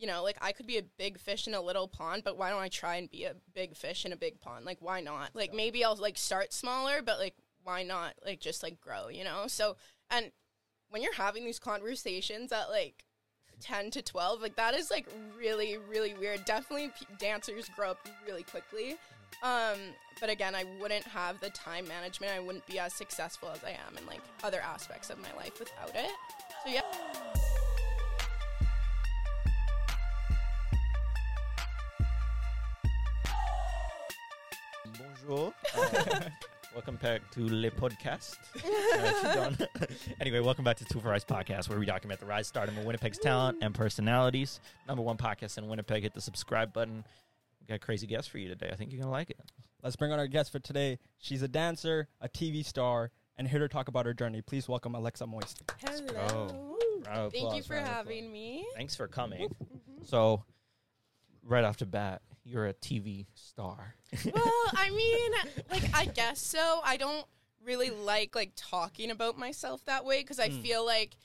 you know, like I could be a big fish in a little pond, but why don't I try and be a big fish in a big pond? Like why not? Like maybe I'll like start smaller, but like why not like just like grow, you know? So and when you're having these conversations at like 10 to 12 like that is like really really weird definitely p- dancers grow up really quickly um but again i wouldn't have the time management i wouldn't be as successful as i am in like other aspects of my life without it so yeah Bonjour. Uh, welcome back to Le Podcast. Uh, anyway, welcome back to Two for Rise Podcast, where we document the rise, stardom of Winnipeg's talent and personalities. Number one podcast in Winnipeg. Hit the subscribe button. We got a crazy guest for you today. I think you're gonna like it. Let's bring on our guest for today. She's a dancer, a TV star, and here to talk about her journey. Please welcome Alexa Moist. hello Round of thank you for round having me Thanks for coming. So, right off the bat, you're a TV star. well, I mean, like I guess so. I don't really like like talking about myself that way because I hmm. feel like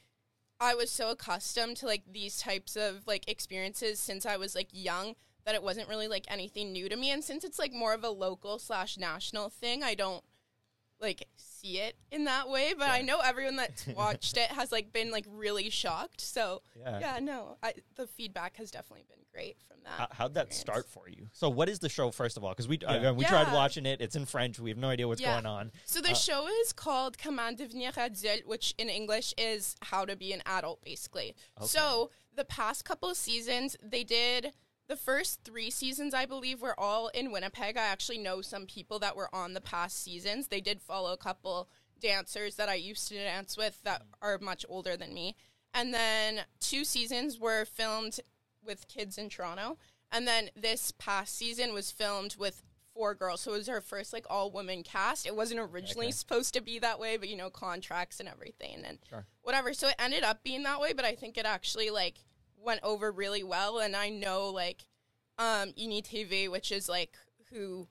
I was so accustomed to like these types of like experiences since I was like young that it wasn't really like anything new to me. And since it's like more of a local slash national thing, I don't like see it in that way. But I know everyone that's watched it has like been like really shocked. So Yeah. yeah, no, I, the feedback has definitely been great from that. How, how'd that experience. start for you? So, what is the show first of all? Because we Yeah. again, we tried watching it. It's in French. We have no idea what's Yeah. going on. So the uh, show is called Comment devenir adulte, which in English is how to be an adult, basically. So the past couple of seasons, they did the first three seasons, I believe, were all in Winnipeg. I actually know some people that were on the past seasons. They did follow a couple dancers that I used to dance with that are much older than me. And then two seasons were filmed with kids in Toronto. And then this past season was filmed with four girls. So it was our first like all women cast. It wasn't originally Okay. supposed to be that way, but you know, contracts and everything and Sure. whatever. So it ended up being that way, but I think it actually like went over really well and I know like um Unis TV, which is like who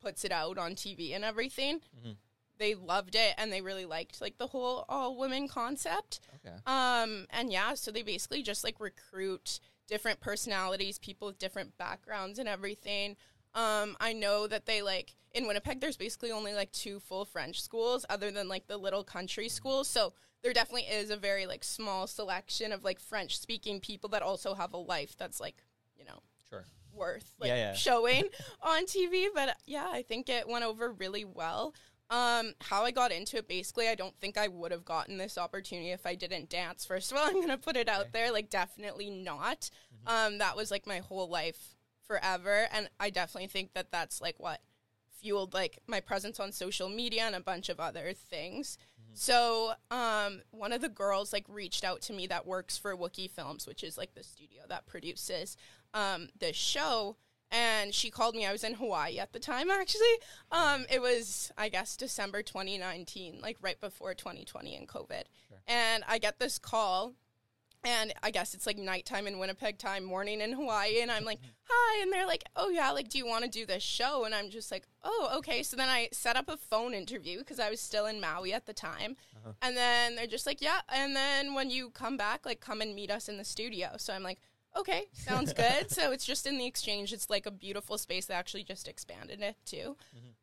puts it out on TV and everything. They loved it and they really liked like the whole all women concept. Okay. Um, and yeah, so they basically just like recruit different personalities, people with different backgrounds and everything. Um, I know that they like in Winnipeg, there's basically only like two full French schools other than like the little country schools. So there definitely is a very like small selection of like French speaking people that also have a life that's like, you know, Sure. worth like Yeah, yeah. showing on TV. But yeah, I think it went over really well. Um, how I got into it, basically, I don't think I would have gotten this opportunity if I didn't dance. First of all, I'm gonna put it out there, like definitely not. Mm-hmm. Um, that was like my whole life forever, and I definitely think that that's like what fueled like my presence on social media and a bunch of other things. So, um, one of the girls like reached out to me that works for Wookey Films, which is like the studio that produces um, this show. And she called me. I was in Hawaii at the time, actually. Um, it was, I guess, December 2019, like right before 2020 and COVID. And I get this call and I guess it's like nighttime in Winnipeg time, morning in Hawaii, and I'm like, hi, and they're like, oh yeah, like, do you want to do this show? And I'm just like, oh, okay. So then I set up a phone interview because I was still in Maui at the time, and then they're just like, yeah, and then when you come back, like, come and meet us in the studio. So I'm like, okay, sounds good. so it's just in the exchange. It's like a beautiful space. They actually just expanded it too.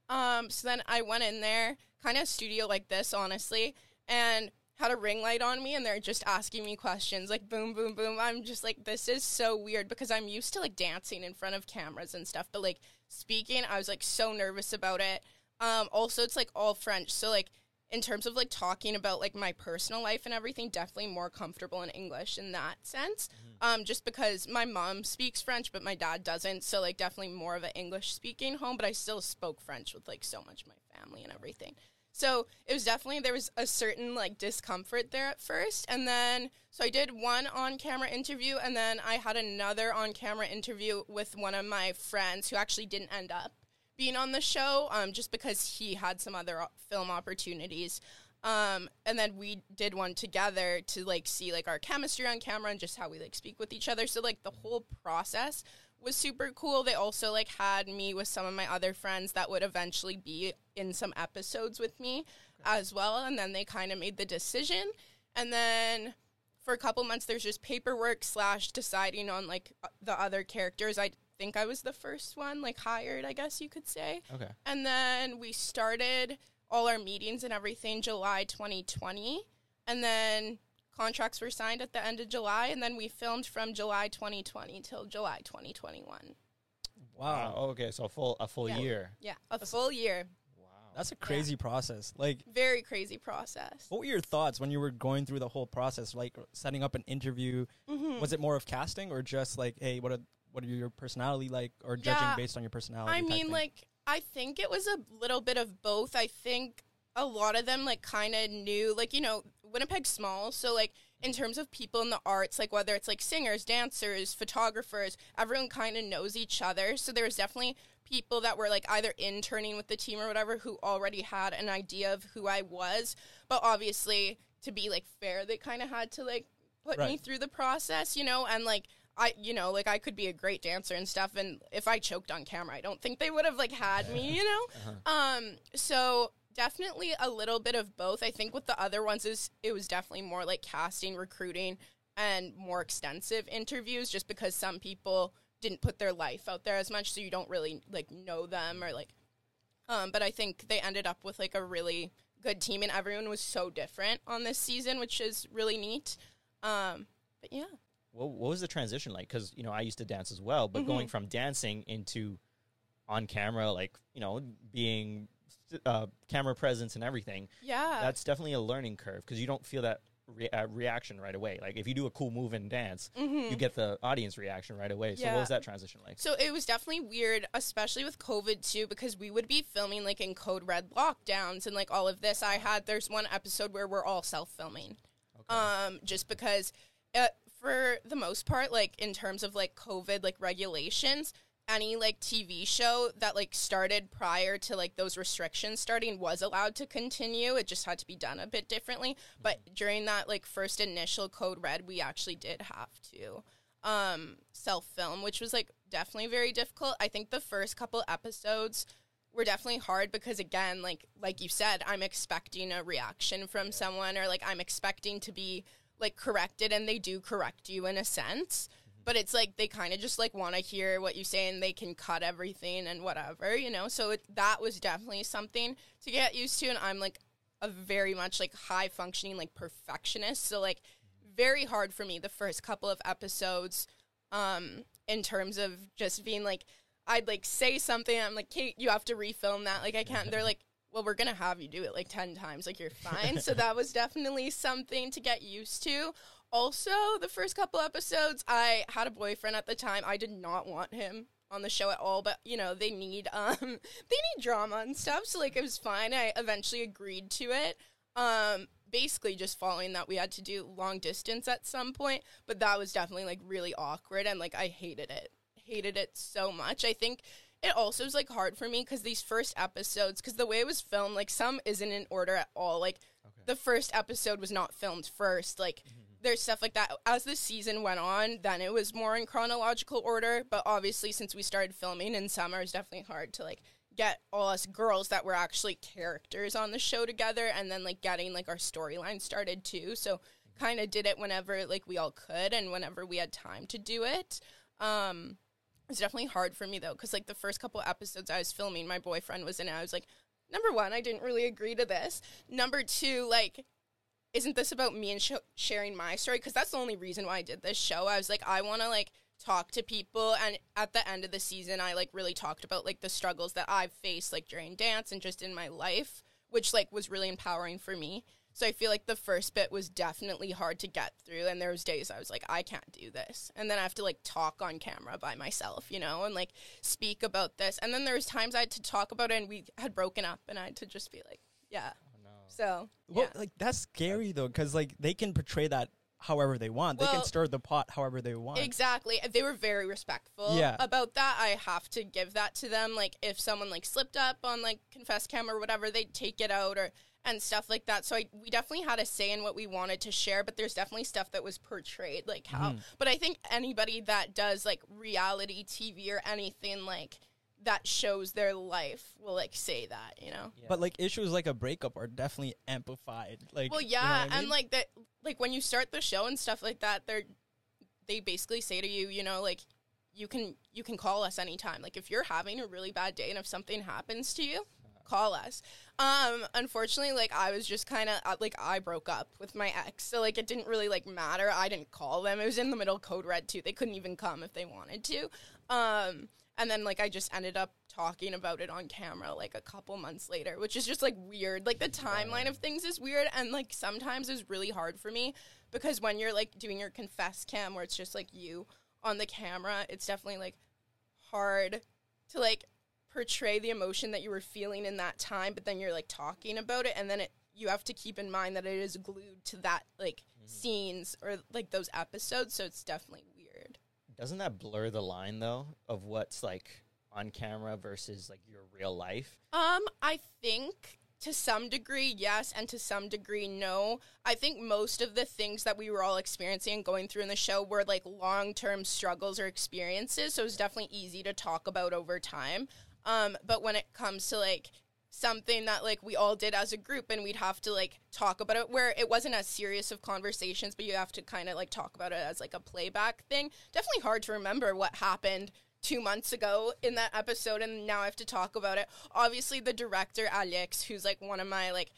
Um, so then I went in there, kind of studio like this, honestly, and had a ring light on me and they're just asking me questions like boom boom boom. I'm just like this is so weird because i'm used to like dancing in front of cameras and stuff but like speaking i was like so nervous about it. Um also it's like all french so like in terms of like talking about like my personal life and everything definitely more comfortable in english in that sense. Um just because my mom speaks french but my dad doesn't so like definitely more of an english speaking home but i still spoke french with like so much of my family and everything so it was definitely there was a certain like discomfort there at first, and then so I did one on camera interview, and then I had another on camera interview with one of my friends who actually didn't end up being on the show, um, just because he had some other o- film opportunities. Um, and then we did one together to like see like our chemistry on camera and just how we like speak with each other. So like the whole process was super cool. They also like had me with some of my other friends that would eventually be in some episodes with me as well. And then they kind of made the decision. And then for a couple months there's just paperwork slash deciding on like uh, the other characters. I think I was the first one like hired, I guess you could say. Okay. And then we started all our meetings and everything July 2020. And then contracts were signed at the end of July. And then we filmed from July 2020 till July 2021. Wow. Wow. Okay. So a full a full Yeah. year. Yeah, a full year. Wow. That's a crazy process. Like, Very crazy process. what were your thoughts when you were going through the whole process? Like setting up an interview. Mhm. Was it more of casting or just like, hey, what are what are your personality like, or judging Yeah. based on your personality? I mean, thing? like, I think it was a little bit of both. I think a lot of them, like, kind of knew, like, you know, Winnipeg's small. So, like, in terms of people in the arts, like, whether it's like singers, dancers, photographers, everyone kind of knows each other. So, there was definitely people that were, like, either interning with the team or whatever who already had an idea of who I was. But obviously, to be, like, fair, they kind of had to, like, put me through the process, you know, and, like, I, you know, like I could be a great dancer and stuff, and if I choked on camera, I don't think they would have like had me, you know. Um, so definitely a little bit of both. I think with the other ones is it was definitely more like casting, recruiting, and more extensive interviews, just because some people didn't put their life out there as much, so you don't really like know them or like. Um, but I think they ended up with like a really good team, and everyone was so different on this season, which is really neat. Um, but yeah. What, what was the transition like? Because you know I used to dance as well, but Mm-hmm. going from dancing into on camera, like you know, being uh, camera presence and everything, Yeah. that's definitely a learning curve because you don't feel that re- uh, reaction right away. Like if you do a cool move and dance, you get the audience reaction right away. So what Mm-hmm. Was that transition like? So it was definitely weird, especially with COVID too, because we would be filming like in code red lockdowns and like all of this. I had there's one episode where we're all self filming, um, just because uh, for the most part, like in terms of like COVID like regulations, any like TV show that like started prior to like those restrictions starting was allowed to continue. It just had to be done a bit differently. But during that like first initial code red, we actually did have to um self film, which was like definitely very difficult. I think the first couple episodes were definitely hard because again, like like you said, I'm expecting a reaction from someone or like I'm expecting to be like corrected and they do correct you in a sense. But it's like they kind of just like want to hear what you say and they can cut everything and whatever, you know? So it, that was definitely something to get used to. And I'm like a very much like high functioning like perfectionist. So like very hard for me the first couple of episodes um in terms of just being like I'd like say something I'm like Kate you have to refilm that like I can't they're like well we're going to have you do it like 10 times like you're fine so that was definitely something to get used to also the first couple episodes I had a boyfriend at the time. I did not want him on the show at all but you know they need um they need drama and stuff so like it was fine. I eventually agreed to it um basically just following that we had to do long distance at some point but that was definitely like really awkward and like i hated it hated it so much. I think it also was like hard for me because these first episodes because the way it was filmed like some isn't in order at all. Like okay. the first episode was not filmed first. Like there's stuff like that. As the season went on then it was more in chronological order but obviously since we started filming in summer it's definitely hard to like get all us girls that were actually characters on the show together and then like getting like our storyline started too. So kind of did it whenever like we all could and whenever we had time to do it. Um it's definitely hard for me though because like the first couple episodes i was filming my boyfriend was in it. I was like number one i didn't really agree to this. Number two like isn't this about me and sh- sharing my story? Because that's the only reason why i did this show. I was like i want to like talk to people and at the end of the season i like really talked about like the struggles that i've faced like during dance and just in my life which like was really empowering for me. So i feel like the first bit was definitely hard to get through and there was days i was like i can't do this. And then i have to like talk on camera by myself you know and like speak about this. And then there was times i had to talk about it and we had broken up and i had to just be like yeah so Well, yeah. like that's scary though, because like they can portray that however they want. they can stir the pot however they want. Exactly. They were very respectful Yeah. about that. I have to give that to them. Like if someone like slipped up on like confess cam or whatever, they'd take it out or and stuff like that. So I, we definitely had a say in what we wanted to share, but there's definitely stuff that was portrayed like how. Mm-hmm. But I think anybody that does like reality TV or anything like that shows their life will like say that, you know. Yeah. But like issues like a breakup are definitely amplified. Like Well, you know yeah, what I and like that, like when you start the show and stuff like that, they're they basically say to you, you know, like you can you can call us anytime. Like if you're having a really bad day and if something happens to you, call us. Um, unfortunately, like I was just kind of uh, like I broke up with my ex, so like it didn't really like matter. I didn't call them. It was in the middle of code red too. They couldn't even come if they wanted to. Um, and then like I just ended up talking about it on camera like a couple months later, which is just like weird. Like the timeline of things is weird and like sometimes is really hard for me because when you're like doing your confess cam where it's just like you on the camera, it's definitely like hard to like portray the emotion that you were feeling in that time, but then you're like talking about it and then it you have to keep in mind that it is glued to that like mm-hmm. scenes or like those episodes, so it's definitely. Doesn't that blur the line though of what's like on camera versus like your real life? Um, I think to some degree, yes, and to some degree, no. I think most of the things that we were all experiencing and going through in the show were like long term struggles or experiences, so it was definitely easy to talk about over time. Um, but when it comes to like something that like we all did as a group and we'd have to like talk about it where it wasn't as serious of conversations but you have to kind of like talk about it as like a playback thing. Definitely hard to remember what happened two months ago in that episode and now i have to talk about it. Obviously the director alex who's like one of my like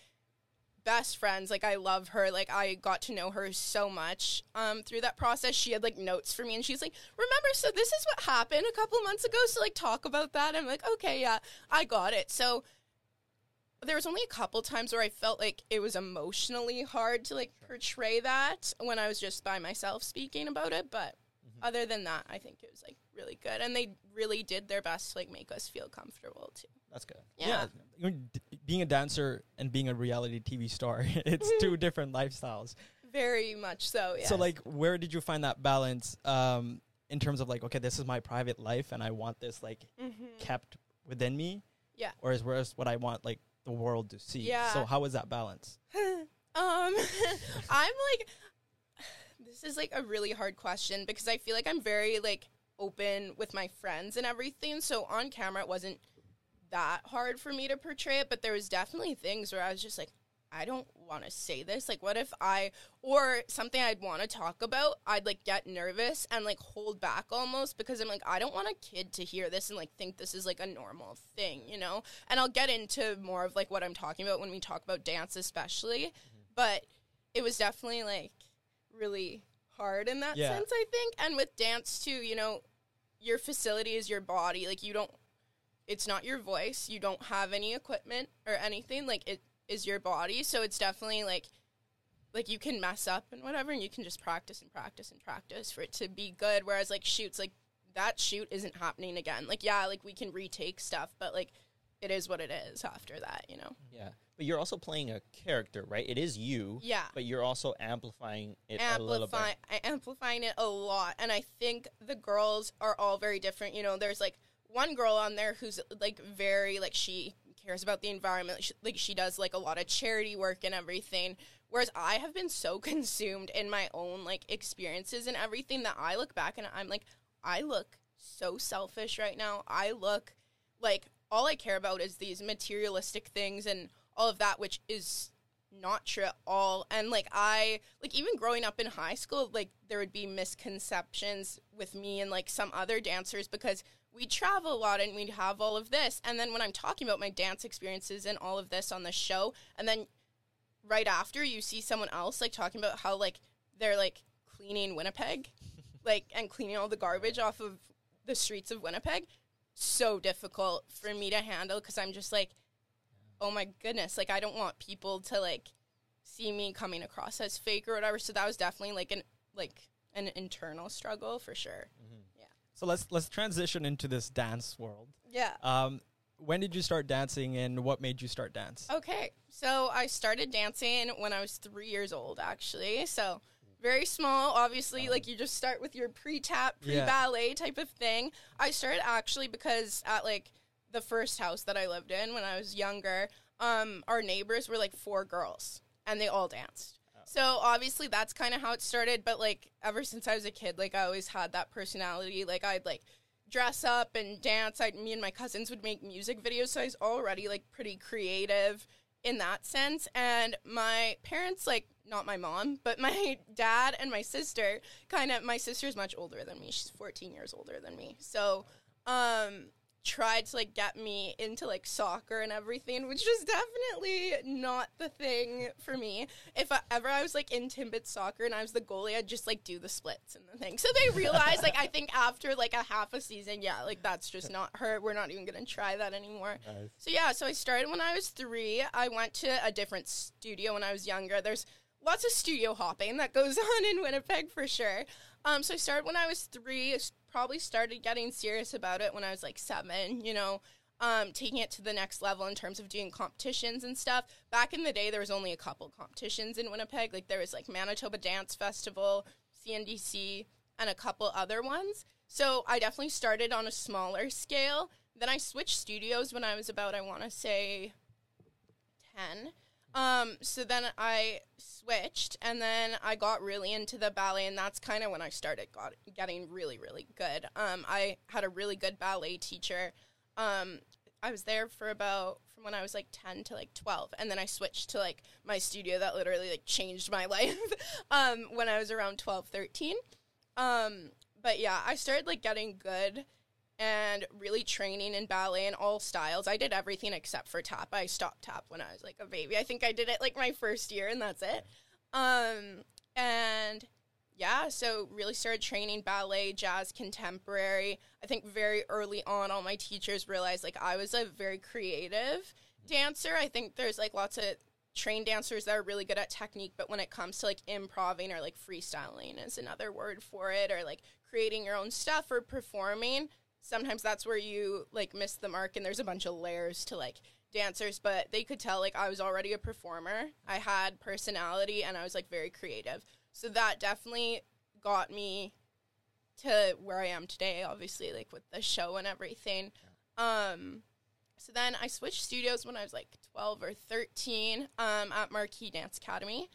best friends like i love her like i got to know her so much um through that process. She had like notes for me and she's like remember so this is what happened a couple months ago so like talk about that. I'm like okay yeah i got it. So there was only a couple times where I felt like it was emotionally hard to like portray that when I was just by myself speaking about it. But other than that, I think it was like really good, and they really did their best to like make us feel comfortable too. That's good. Yeah, You know, d- being a dancer and being a reality TV star, it's two different lifestyles. very much so. Yeah. So like where did you find that balance um in terms of like okay, this is my private life and I want this like Mhm. kept within me? Yeah. Or is whereas what I want like the world to see. Yeah. So how is that balance? um, I'm like, this is like a really hard question because I feel like I'm very like open with my friends and everything. So on camera, it wasn't that hard for me to portray it, but there was definitely things where I was just like, I don't want to say this. Like, what if I, or something I'd want to talk about, I'd like get nervous and like hold back almost because I'm like, I don't want a kid to hear this and like think this is like a normal thing, you know? And I'll get into more of like what I'm talking about when we talk about dance, especially. Mm-hmm. But it was definitely like really hard in that Yeah. sense, I think. And with dance too, you know, your facility is your body. Like, you don't, it's not your voice. You don't have any equipment or anything. Like, it is your body. So it's definitely like, like you can mess up and whatever, and you can just practice and practice and practice for it to be good. Whereas like shoots, like that shoot isn't happening again. Like yeah, like we can retake stuff, but like it is what it is after that, you know. Yeah. But you're also playing a character, right? It is you. Yeah. But you're also amplifying it a little amplify bit. Amplifying it a lot and i think the girls are all very different you know there's like one girl on there who's like very like she cares about the environment. She, like she does like a lot of charity work and everything. Whereas i have been so consumed in my own like experiences and everything that i look back and i'm like i look so selfish right now. I look like all i care about is these materialistic things and all of that which is not true at all. And like I like even growing up in high school, like there would be misconceptions with me and like some other dancers because we travel a lot and we'd have all of this. And then when I'm talking about my dance experiences and all of this on the show, and then right after you see someone else like talking about how like they're like cleaning Winnipeg, like and cleaning all the garbage off of the streets of Winnipeg, so difficult for me to handle because I'm just like oh my goodness, like I don't want people to like see me coming across as fake or whatever. So that was definitely like an like an internal struggle for sure. Mm-hmm. So let's let's transition into this dance world. Yeah. Um when did you start dancing and what made you start dance? Okay. So I started dancing when I was three years old, actually. So very small, obviously. Like you just start with your pre tap, pre Yeah. ballet type of thing. I started actually because at like the first house that I lived in when I was younger, um, our neighbors were like four girls and they all danced. So obviously that's kind of how it started. But like ever since I was a kid, like I always had that personality. Like I'd like dress up and dance. I, me and my cousins would make music videos, so I was already like pretty creative in that sense. And my parents, like, not my mom, but my dad and my sister, kind of, my sister's much older than me. She's 14 years older than me. So, um, tried to like get me into like soccer and everything, which was definitely not the thing for me. If I, ever I was like in Timbit soccer and I was the goalie, I'd just like do the splits and the thing. So they realized like I think after like a half a season, yeah, like that's just not her. We're not even gonna try that anymore. Nice. So yeah, so I started when I was three. I went to a different studio when I was younger. There's lots of studio hopping that goes on in Winnipeg for sure. Um, so I started when I was three. Probably started getting serious about it when I was like seven. You know, um, taking it to the next level in terms of doing competitions and stuff. Back in the day, there was only a couple competitions in Winnipeg. Like there was like Manitoba Dance Festival, CNDC, and a couple other ones. So I definitely started on a smaller scale. Then I switched studios when I was about, I want to say, 10. Um, so then I switched, and then I got really into the ballet, and that's kind of when I started got, getting really, really good. Um, I had a really good ballet teacher. Um, I was there for about from when I was like 10 to like 12 and then I switched to like my studio that literally like changed my life um when I was around 12 13 um but yeah I started like getting good and really training in ballet and all styles I did everything except for tap I stopped tap when I was like a baby I think I did it like my first year and that's it um and yeah, so really started training ballet, jazz, contemporary. I think very early on, all my teachers realized like I was a very creative dancer. I think there's like lots of trained dancers that are really good at technique, but when it comes to like improving or like freestyling is another word for it, or like creating your own stuff or performing, sometimes that's where you like miss the mark and there's a bunch of layers to like dancers but they could tell like i was already a performer. I had personality and i was like very creative. So that definitely got me to where i am today obviously like with the show and everything. Um so then i switched studios when i was like 12 or 13 um, at marquee dance academy.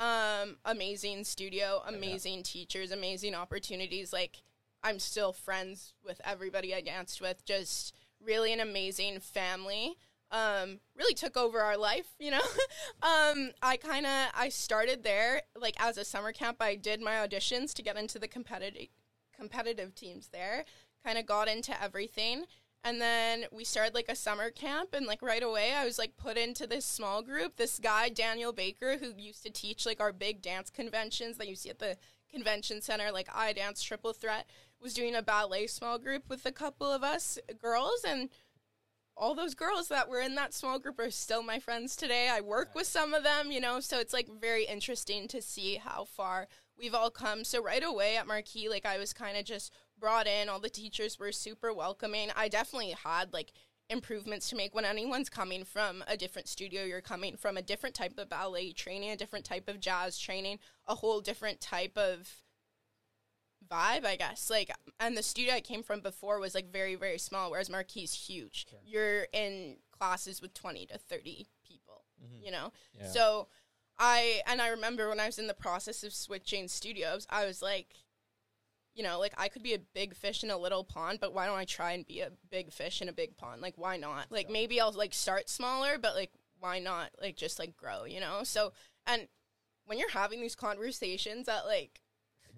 Um, amazing studio amazing teachers amazing opportunities like i'm still friends with everybody i danced with just really an amazing family um, really took over our life, you know. um, I kind of I started there like as a summer camp. I did my auditions to get into the competitive competitive teams there. Kind of got into everything. And then we started like a summer camp, and like right away, I was like put into this small group. This guy, Daniel Baker, who used to teach like our big dance conventions that you see at the convention center, like I Dance Triple Threat, was doing a ballet small group with a couple of us girls. And all those girls that were in that small group are still my friends today. I work with some of them, you know, so it's like very interesting to see how far we've all come. So right away at Marquee, like I was kind of just brought in. All the teachers were super welcoming. I definitely had like improvements to make when anyone's coming from a different studio you're coming from a different type of ballet training a different type of jazz training a whole different type of vibe, I guess. Like, and the studio I came from before was like very, very small, whereas Marquee's huge. You're in classes with 20 to 30 people, mm-hmm. you know? Yeah. So I, and I remember when I was in the process of switching studios, I was like, you know, like I could be a big fish in a little pond, but why don't I try and be a big fish in a big pond? Like, why not? Like, maybe I'll like start smaller, but like, why not? Like, just like grow, you know? So, and when you're having these conversations at like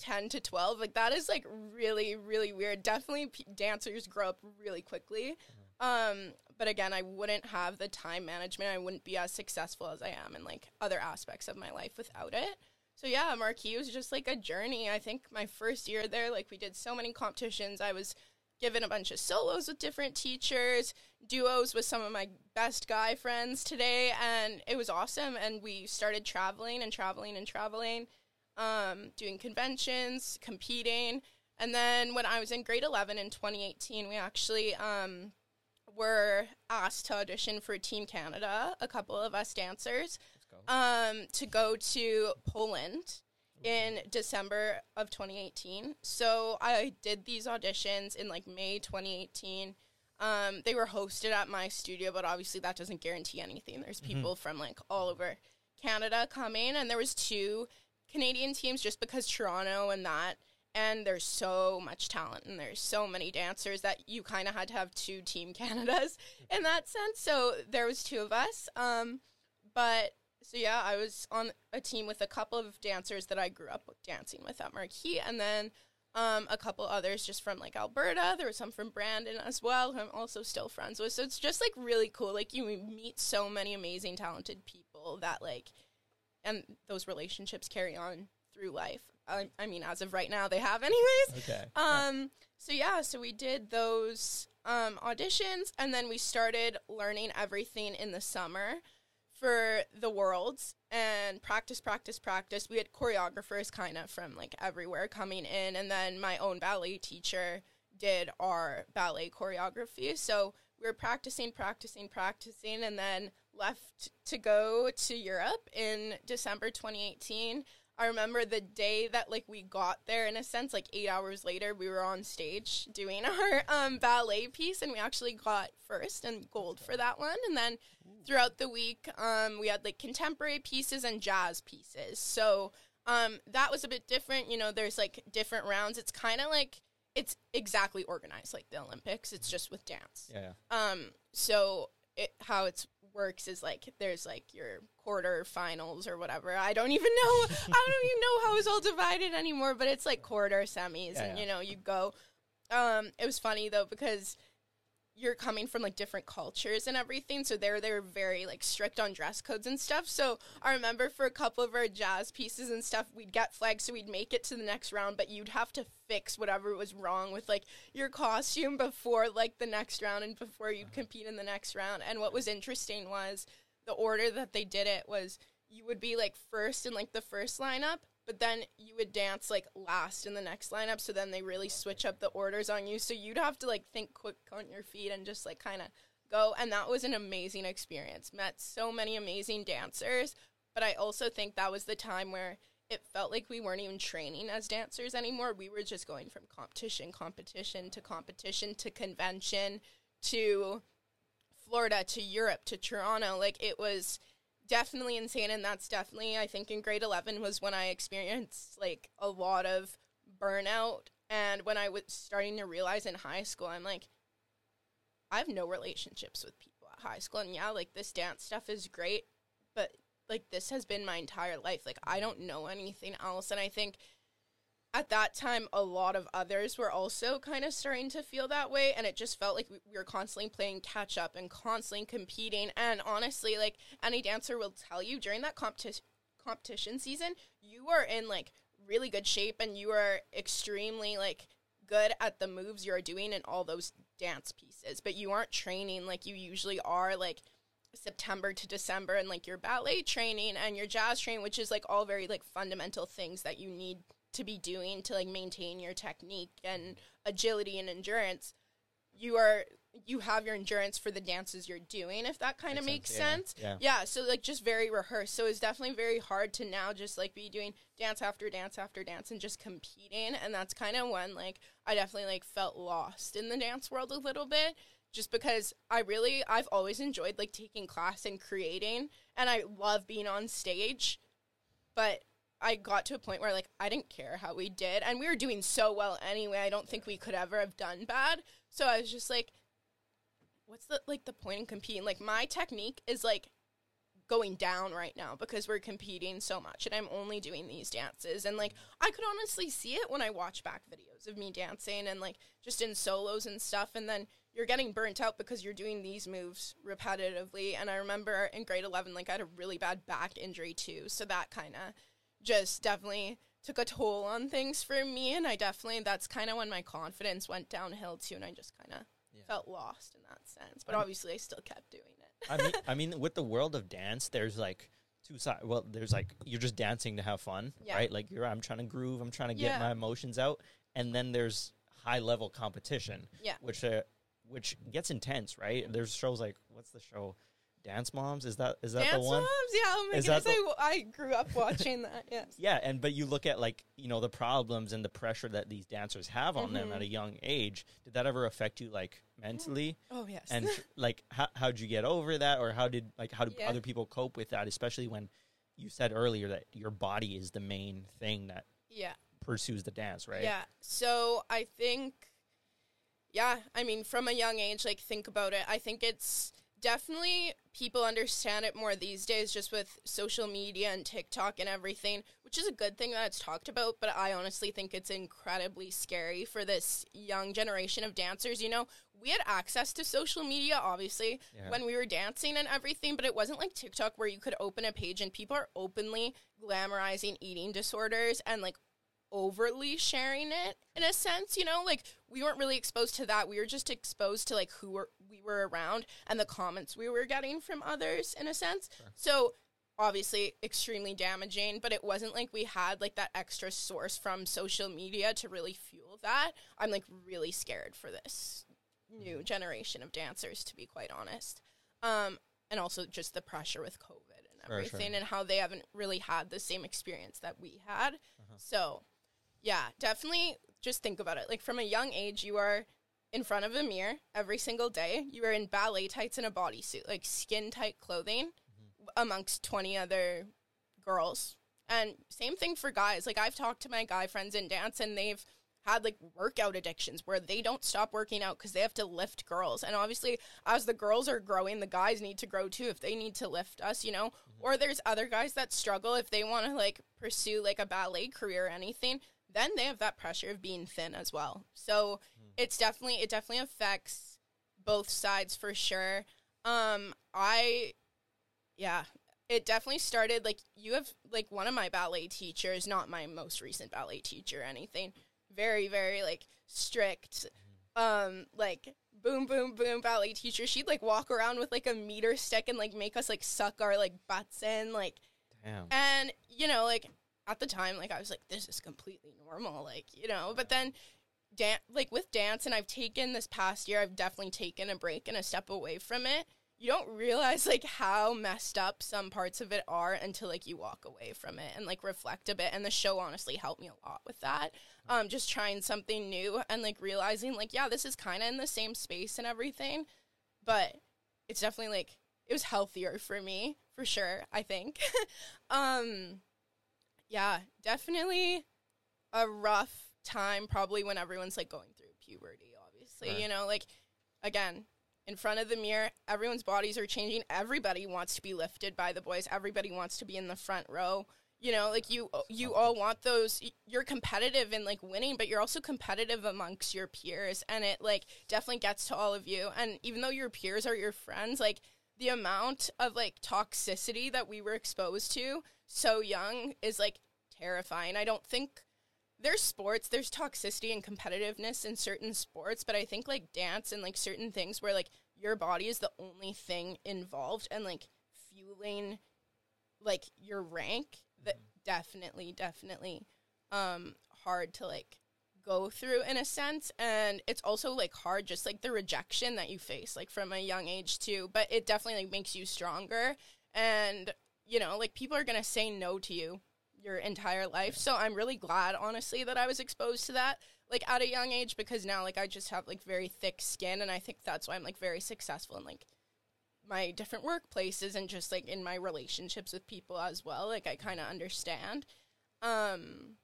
10 to 12 like that is like really really weird. Definitely p- dancers grow up really quickly. Um but again i wouldn't have the time management. I wouldn't be as successful as i am in like other aspects of my life without it. So yeah marquee was just like a journey. I think my first year there like we did so many competitions. I was given a bunch of solos with different teachers duos with some of my best guy friends today and it was awesome. And we started traveling and traveling and traveling um, doing conventions, competing. And then when I was in grade 11 in 2018, we actually um, were asked to audition for Team Canada, a couple of us dancers, um, to go to Poland in December of 2018. So I did these auditions in like May 2018. Um, they were hosted at my studio, but obviously that doesn't guarantee anything. There's people from like all over Canada coming, and there was two Canadian teams just because Toronto and that and there's so much talent and there's so many dancers that you kind of had to have two team canadas in that sense. So there was two of us um, but so yeah i was on a team with a couple of dancers that i grew up dancing with at marquee and then um, a couple others just from like alberta. There were some from brandon as well who i'm also still friends with. So it's just like really cool. Like you meet so many amazing talented people that like and those relationships carry on through life I, I mean, as of right now, they have anyways. Okay. Um. So yeah, so we did those um, auditions, and then we started learning everything in the summer for the worlds and practice, practice, practice. We had choreographers kind of from like everywhere coming in, and then my own ballet teacher did our ballet choreography. So we were practicing, practicing, practicing, and then left to go to Europe in December 2018 I remember the day that like we got there in a sense, like eight hours later, we were on stage doing our um, ballet piece, and we actually got first and gold for that one. And then throughout the week, um, we had like contemporary pieces and jazz pieces. So um, that was a bit different. You know, there's like different rounds. It's kind of like it's exactly organized like the Olympics. It's just with dance. Yeah. Um. So it, how it's works is like there's like your quarter finals or whatever. I don't even know. I don't even know how it's all divided anymore. But it's like quarter semis, Yeah, and yeah. you know you go. Um, it was funny though because you're coming from like different cultures and everything, so they're they're very like strict on dress codes and stuff. So I remember for a couple of our jazz pieces and stuff, we'd get flags, so we'd make it to the next round, but you'd have to fix whatever was wrong with like your costume before like the next round and before you'd compete in the next round. And what was interesting was the order that they did it was you would be like first in like the first lineup, but then you would dance like last in the next lineup. So then they really switch up the orders on you. So you'd have to like think quick on your feet and just like kind of go. And that was an amazing experience. Met so many amazing dancers, but I also think that was the time where it felt like we weren't even training as dancers anymore. We were just going from competition, competition to competition to convention to Florida to Europe to Toronto. Like it was definitely insane and that's definitely I think in grade 11 was when I experienced like a lot of burnout. And when I was starting to realize in high school I'm like I have no relationships with people at high school. And yeah like this dance stuff is great but like this has been my entire life. Like I don't know anything else. And I think at that time a lot of others were also kind of starting to feel that way and it just felt like we, we were constantly playing catch up and constantly competing. And honestly like any dancer will tell you during that competition competition season you are in like really good shape and you are extremely like good at the moves you're doing and all those dance pieces. But you aren't training like you usually are like September to December and like your ballet training and your jazz training which is like all very like fundamental things that you need to be doing to like maintain your technique and agility and endurance you are you have your endurance for the dances you're doing if that kind of makes Makes sense, sense? Yeah. yeah so like just very rehearsed. So it's definitely very hard to now just like be doing dance after dance after dance and just competing and that's kind of when like i definitely like felt lost in the dance world a little bit just because i really i've always enjoyed like taking class and creating and i love being on stage but I got to a point where like I didn't care how we did and we were doing so well anyway. I don't think we could ever have done bad. So I was just like what's the like the point in competing? Like my technique is like going down right now because we're competing so much and I'm only doing these dances and like I could honestly see it when I watch back videos of me dancing and like just in solos and stuff and then you're getting burnt out because you're doing these moves repetitively and I remember in grade 11 like I had a really bad back injury too so that kind of just definitely took a toll on things for me and I definitely that's kind of when my confidence went downhill too and I just kind of Yeah. felt lost in that sense but Um, obviously I still kept doing it I mean, I mean, with the world of dance, there's like two sides. Well, there's like you're just dancing to have fun, Yeah. right? Like you're, I'm trying to groove, I'm trying to get Yeah. my emotions out, and then there's high level competition, Yeah. which uh, which gets intense, right? There's shows like what's the show, Dance Moms? Is that is that Dance the one? moms yeah oh my Is goodness I, I grew up watching that yes Yeah, and but you look at like you know the problems and the pressure that these dancers have on them Mhm. at a young age. Did that ever affect you like mentally? oh yes and like how how'd you get over that or how did like how did Yeah. other people cope with that especially when you said earlier that your body is the main thing that yeah pursues the dance, right? Yeah. So I think, yeah, I mean, from a young age, like, think about it. I think it's definitely people understand it more these days just with social media and TikTok and everything, which is a good thing that it's talked about. But I honestly think it's incredibly scary for this young generation of dancers. You know, we had access to social media, obviously, Yeah. when we were dancing and everything, but it wasn't like TikTok where you could open a page and people are openly glamorizing eating disorders and like overly sharing it in a sense, you know, like we weren't really exposed to that. We were just exposed to like who were, we were around and the comments we were getting from others in a sense. So obviously extremely damaging, but it wasn't like we had like that extra source from social media to really fuel that. I'm like really scared for this new generation of dancers to be quite honest. Um and also just the pressure with COVID and For sure. everything and how they haven't really had the same experience that we had. So, yeah, definitely just think about it. Like from a young age, you are in front of a mirror every single day. You are in ballet tights and a bodysuit, like skin tight clothing mm-hmm. amongst 20 other girls. And same thing for guys. Like I've talked to my guy friends in dance and they've had like workout addictions where they don't stop working out because they have to lift girls. And obviously, as the girls are growing, the guys need to grow too if they need to lift us, you know? Mm-hmm. Or there's other guys that struggle if they want to like pursue like a ballet career or anything, then they have that pressure of being thin as well. So it's definitely, it definitely affects both sides for sure. Um, I, yeah, it definitely started like you have like one of my ballet teachers, not my most recent ballet teacher or anything, very, very like strict, um, like boom, boom, boom ballet teacher. She'd like walk around with like a meter stick and like make us like suck our like butts in, like, Damn. and you know, like at the time, like I was like, this is completely normal, like you know. But then, dan- like with dance, and I've taken this past year, I've definitely taken a break and a step away from it. You don't realize like how messed up some parts of it are until like you walk away from it and like reflect a bit. And the show honestly helped me a lot with that. Um, just trying something new and like realizing like, yeah, this is kind of in the same space and everything, but it's definitely like it was healthier for me for sure. I think. um, yeah, definitely a rough time. Probably when everyone's like going through puberty. Obviously, Right. you know, like again. In front of the mirror, everyone's bodies are changing. Everybody wants to be lifted by the boys. Everybody wants to be in the front row. You know, like you, uh, you all want those. You're competitive in like winning, but you're also competitive amongst your peers, and it like definitely gets to all of you. And even though your peers are your friends, like the amount of like toxicity that we were exposed to so young is like terrifying. I don't think there's sports, there's toxicity and competitiveness in certain sports, but I think like dance and like certain things where like your body is the only thing involved and like fueling like your rank that definitely definitely um hard to like go through in a sense. And it's also like hard just like the rejection that you face like from a young age too but it definitely like makes you stronger. And you know like people are gonna say no to you your entire life. So i'm really glad honestly that i was exposed to that like at a young age because now like i just have like very thick skin and i think that's why i'm like very successful in like my different workplaces and just like in my relationships with people as well. Like i kind of understand. Um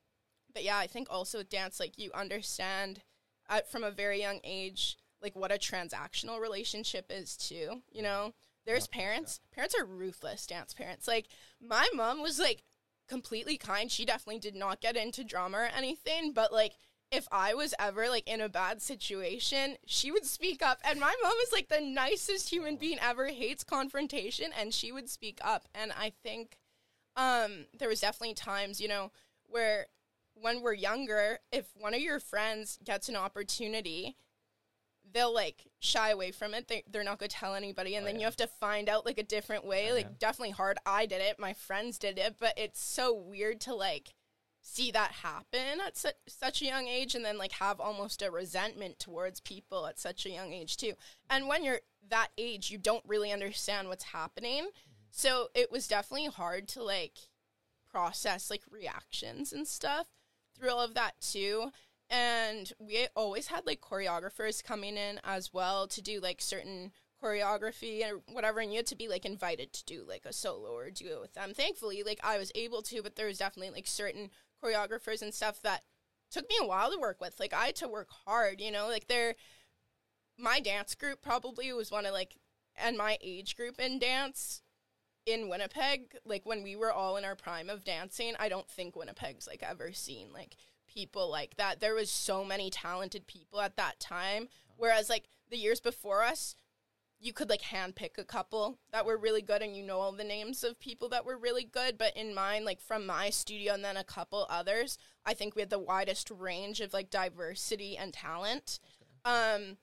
but yeah i think also with dance like you understand at, from a very young age like what a transactional relationship is too you know there's parents. parents are ruthless dance parents. Like my mom was like completely kind. She definitely did not get into drama or anything but like if I was ever like in a bad situation, she would speak up. And my mom is like the nicest human being ever, hates confrontation, and she would speak up. And I think um, there was definitely times, you know, where when we're younger, if one of your friends gets an opportunity, they'll like shy away from it. They, they're not going to tell anybody. And Oh, then yeah. you have to find out like a different way. Oh, like, yeah. definitely hard. I did it. My friends did it. But it's so weird to like see that happen at su- such a young age and then like have almost a resentment towards people at such a young age too. And when you're that age, you don't really understand what's happening. Mm-hmm. So it was definitely hard to like process like reactions and stuff through all of that too. And we always had like choreographers coming in as well to do like certain choreography or whatever and you had to be like invited to do like a solo or duo with them thankfully like i was able to but there was definitely like certain choreographers and stuff that took me a while to work with. Like I had to work hard, you know, like they're my dance group probably was one of like and my age group in dance in Winnipeg, like when we were all in our prime of dancing, I don't think Winnipeg's like ever seen like people like that. There was so many talented people at that time. Whereas like the years before us, you could like handpick a couple that were really good and you know all the names of people that were really good. But in mine, like from my studio and then a couple others, I think we had the widest range of like diversity and talent. Um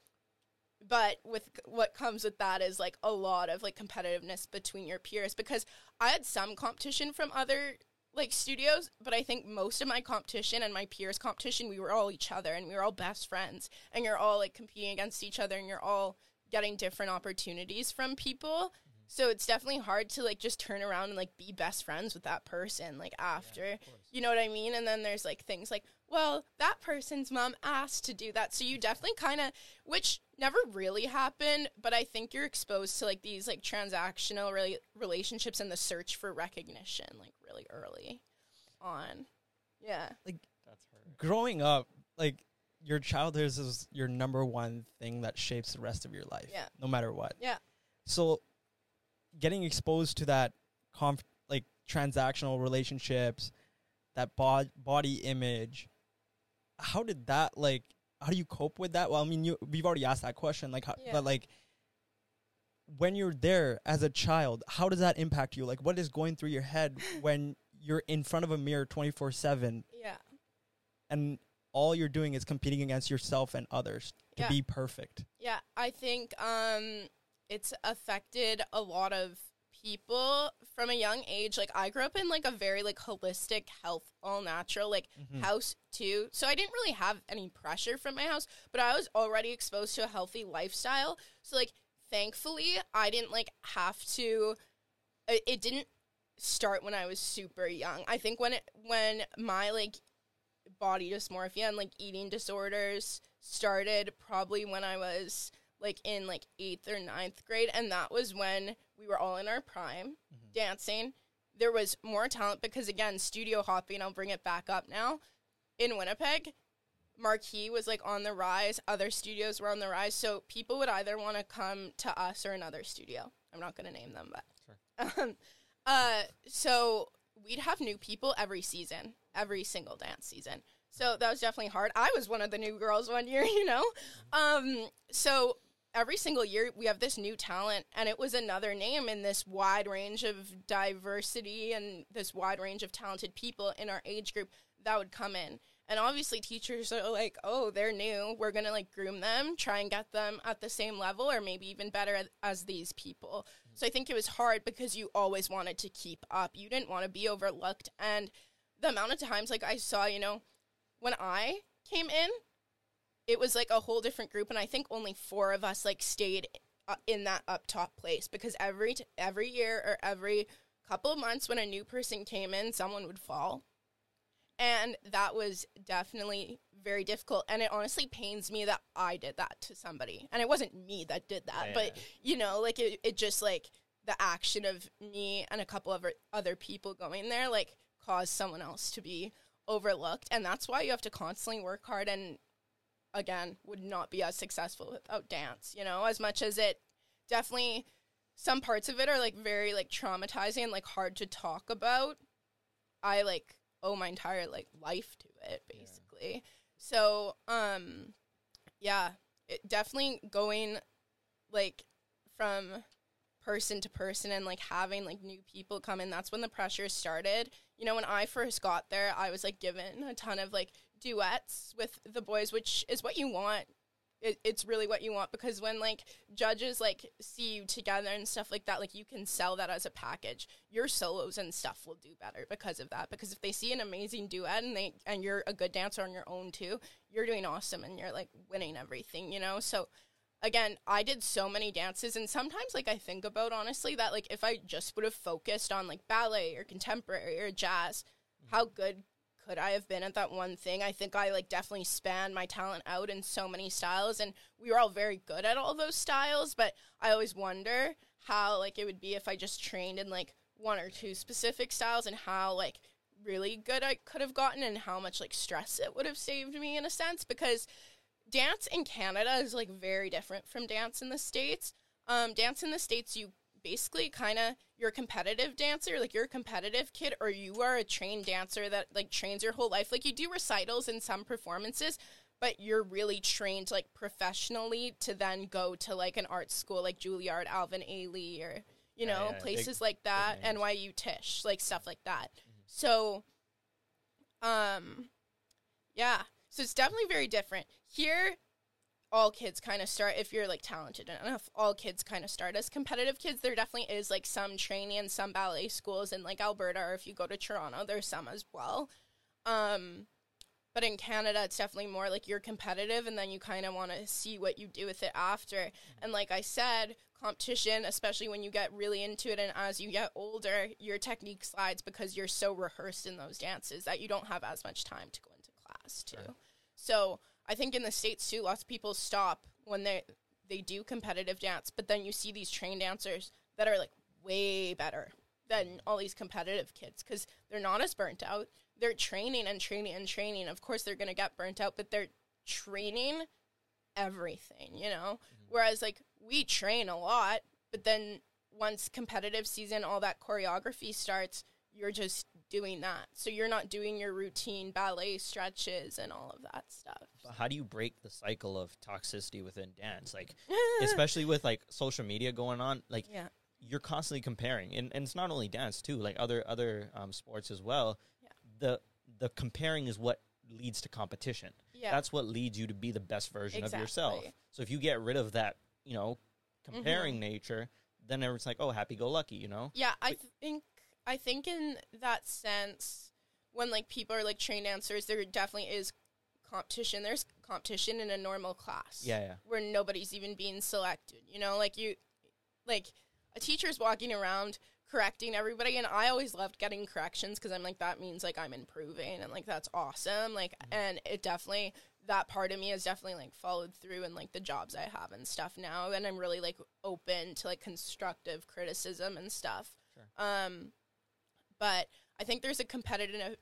but with what comes with that is like a lot of like competitiveness between your peers because I had some competition from other like studios, but I think most of my competition and my peers competition we were all each other and we were all best friends and you're all like competing against each other and you're all getting different opportunities from people. Mm-hmm. So it's definitely hard to like just turn around and like be best friends with that person like after. Yeah, you know what I mean? And then there's like things like, well, that person's mom asked to do that. So you definitely kind of which never really happened, but I think you're exposed to like these like transactional really relationships and the search for recognition like really early on. Yeah. Like that's hard. Growing up, like your childhood is your number one thing that shapes the rest of your life. Yeah. No matter what. Yeah. So getting exposed to that conf- like transactional relationships, that bod- body image, how did that like how do you cope with that? Well, I mean, you we've already asked that question, like, how, yeah. but like, when you're there as a child, how does that impact you? Like, what is going through your head when you're in front of a mirror twenty four seven? Yeah, and all you're doing is competing against yourself and others to yeah. be perfect. Yeah, I think um, it's affected a lot of people from a young age like i grew up in like a very like holistic health all natural like mm-hmm. house too. So i didn't really have any pressure from my house but i was already exposed to a healthy lifestyle. So like thankfully i didn't like have to it, it didn't start when i was super young. I think when it when my like body dysmorphia and like eating disorders started probably when i was like in like eighth or ninth grade and that was when we were all in our prime mm-hmm. dancing. There was more talent because again, studio hopping, I'll bring it back up now. In Winnipeg, Marquee was like on the rise, other studios were on the rise, so people would either want to come to us or another studio. I'm not going to name them, but sure. um, uh, so we'd have new people every season, every single dance season. So that was definitely hard. I was one of the new girls one year, you know. Mm-hmm. Um, so every single year we have this new talent and it was another name in this wide range of diversity and this wide range of talented people in our age group that would come in. And obviously teachers are like oh they're new. We're going to like groom them try and get them at the same level or maybe even better as, these people. So i think it was hard because you always wanted to keep up. You didn't want to be overlooked. And the amount of times like i saw you know when i came in it was like a whole different group and i think only four of us like stayed uh, in that up top place because every t- every year or every couple of months when a new person came in someone would fall. And that was definitely very difficult and it honestly pains me that i did that to somebody. And it wasn't me that did that yeah. but you know like it, it just like the action of me and a couple of other people going there like caused someone else to be overlooked. And that's why you have to constantly work hard and again would not be as successful without dance you know as much as it definitely some parts of it are like very like traumatizing and like hard to talk about. I like owe my entire like life to it basically. Yeah. so um yeah it definitely going like from person to person and like having like new people come in that's when the pressure started. You know when i first got there i was like given a ton of like duets with the boys, which is what you want. It, it's really what you want because when like judges like see you together and stuff like that, like you can sell that as a package. Your solos and stuff will do better because of that. Because if they see an amazing duet and they and you're a good dancer on your own too, you're doing awesome and you're like winning everything, you know. So again, I did so many dances, and sometimes like I think about honestly that like if I just would have focused on like ballet or contemporary or jazz, how good could I have been at that one thing? I think I like definitely spanned my talent out in so many styles and we were all very good at all those styles, but I always wonder how like it would be if I just trained in like one or two specific styles and how like really good I could have gotten and how much like stress it would have saved me in a sense because dance in Canada is like very different from dance in the States. Um, dance in the States, you basically kind of you're a competitive dancer, like you're a competitive kid, or you are a trained dancer that like trains your whole life. Like you do recitals and some performances, but you're really trained like professionally to then go to like an art school like Juilliard, Alvin Ailey, or you know yeah, places big- like that. NYU Tisch, like stuff like that. So, um, yeah, so it's definitely very different here. All kids kind of start if you're like talented enough. All kids kind of start as competitive kids. There definitely is like some training and some ballet schools in like Alberta, or if you go to Toronto, there's some as well. Um, but in Canada, it's definitely more like you're competitive, and then you kind of want to see what you do with it after. And like I said, competition, especially when you get really into it, and as you get older, your technique slides because you're so rehearsed in those dances that you don't have as much time to go into class too. Right. So I think in the states too, lots of people stop when they they do competitive dance, but then you see these trained dancers that are like way better than all these competitive kids because they're not as burnt out. They're training and training and training. Of course, they're gonna get burnt out, but they're training everything, you know. Mm-hmm. Whereas like we train a lot, but then once competitive season, all that choreography starts, you're just doing that. So you're not doing your routine ballet stretches and all of that stuff. But how do you break the cycle of toxicity within dance? Like, especially with like social media going on, like yeah, you're constantly comparing, and, and it's not only dance too, like other other um, sports as well. Yeah. The the comparing is what leads to competition. yeah, That's what leads you to be the best version of yourself. So if you get rid of that, you know, Mm-hmm. comparing nature, then everyone's like, oh, happy go lucky, you know. Yeah, I think I think in that sense, when like people are like trained dancers, there definitely is competition. There's competition in a normal class. Yeah, yeah. Where nobody's even being selected. You know, like you like a teacher's walking around correcting everybody and I always loved getting corrections because I'm like that means like I'm improving and like that's awesome. Like and it definitely that part of me has definitely like followed through in like the jobs I have and stuff now and I'm really like open to like constructive criticism and stuff. Sure. Um but I think there's a competitive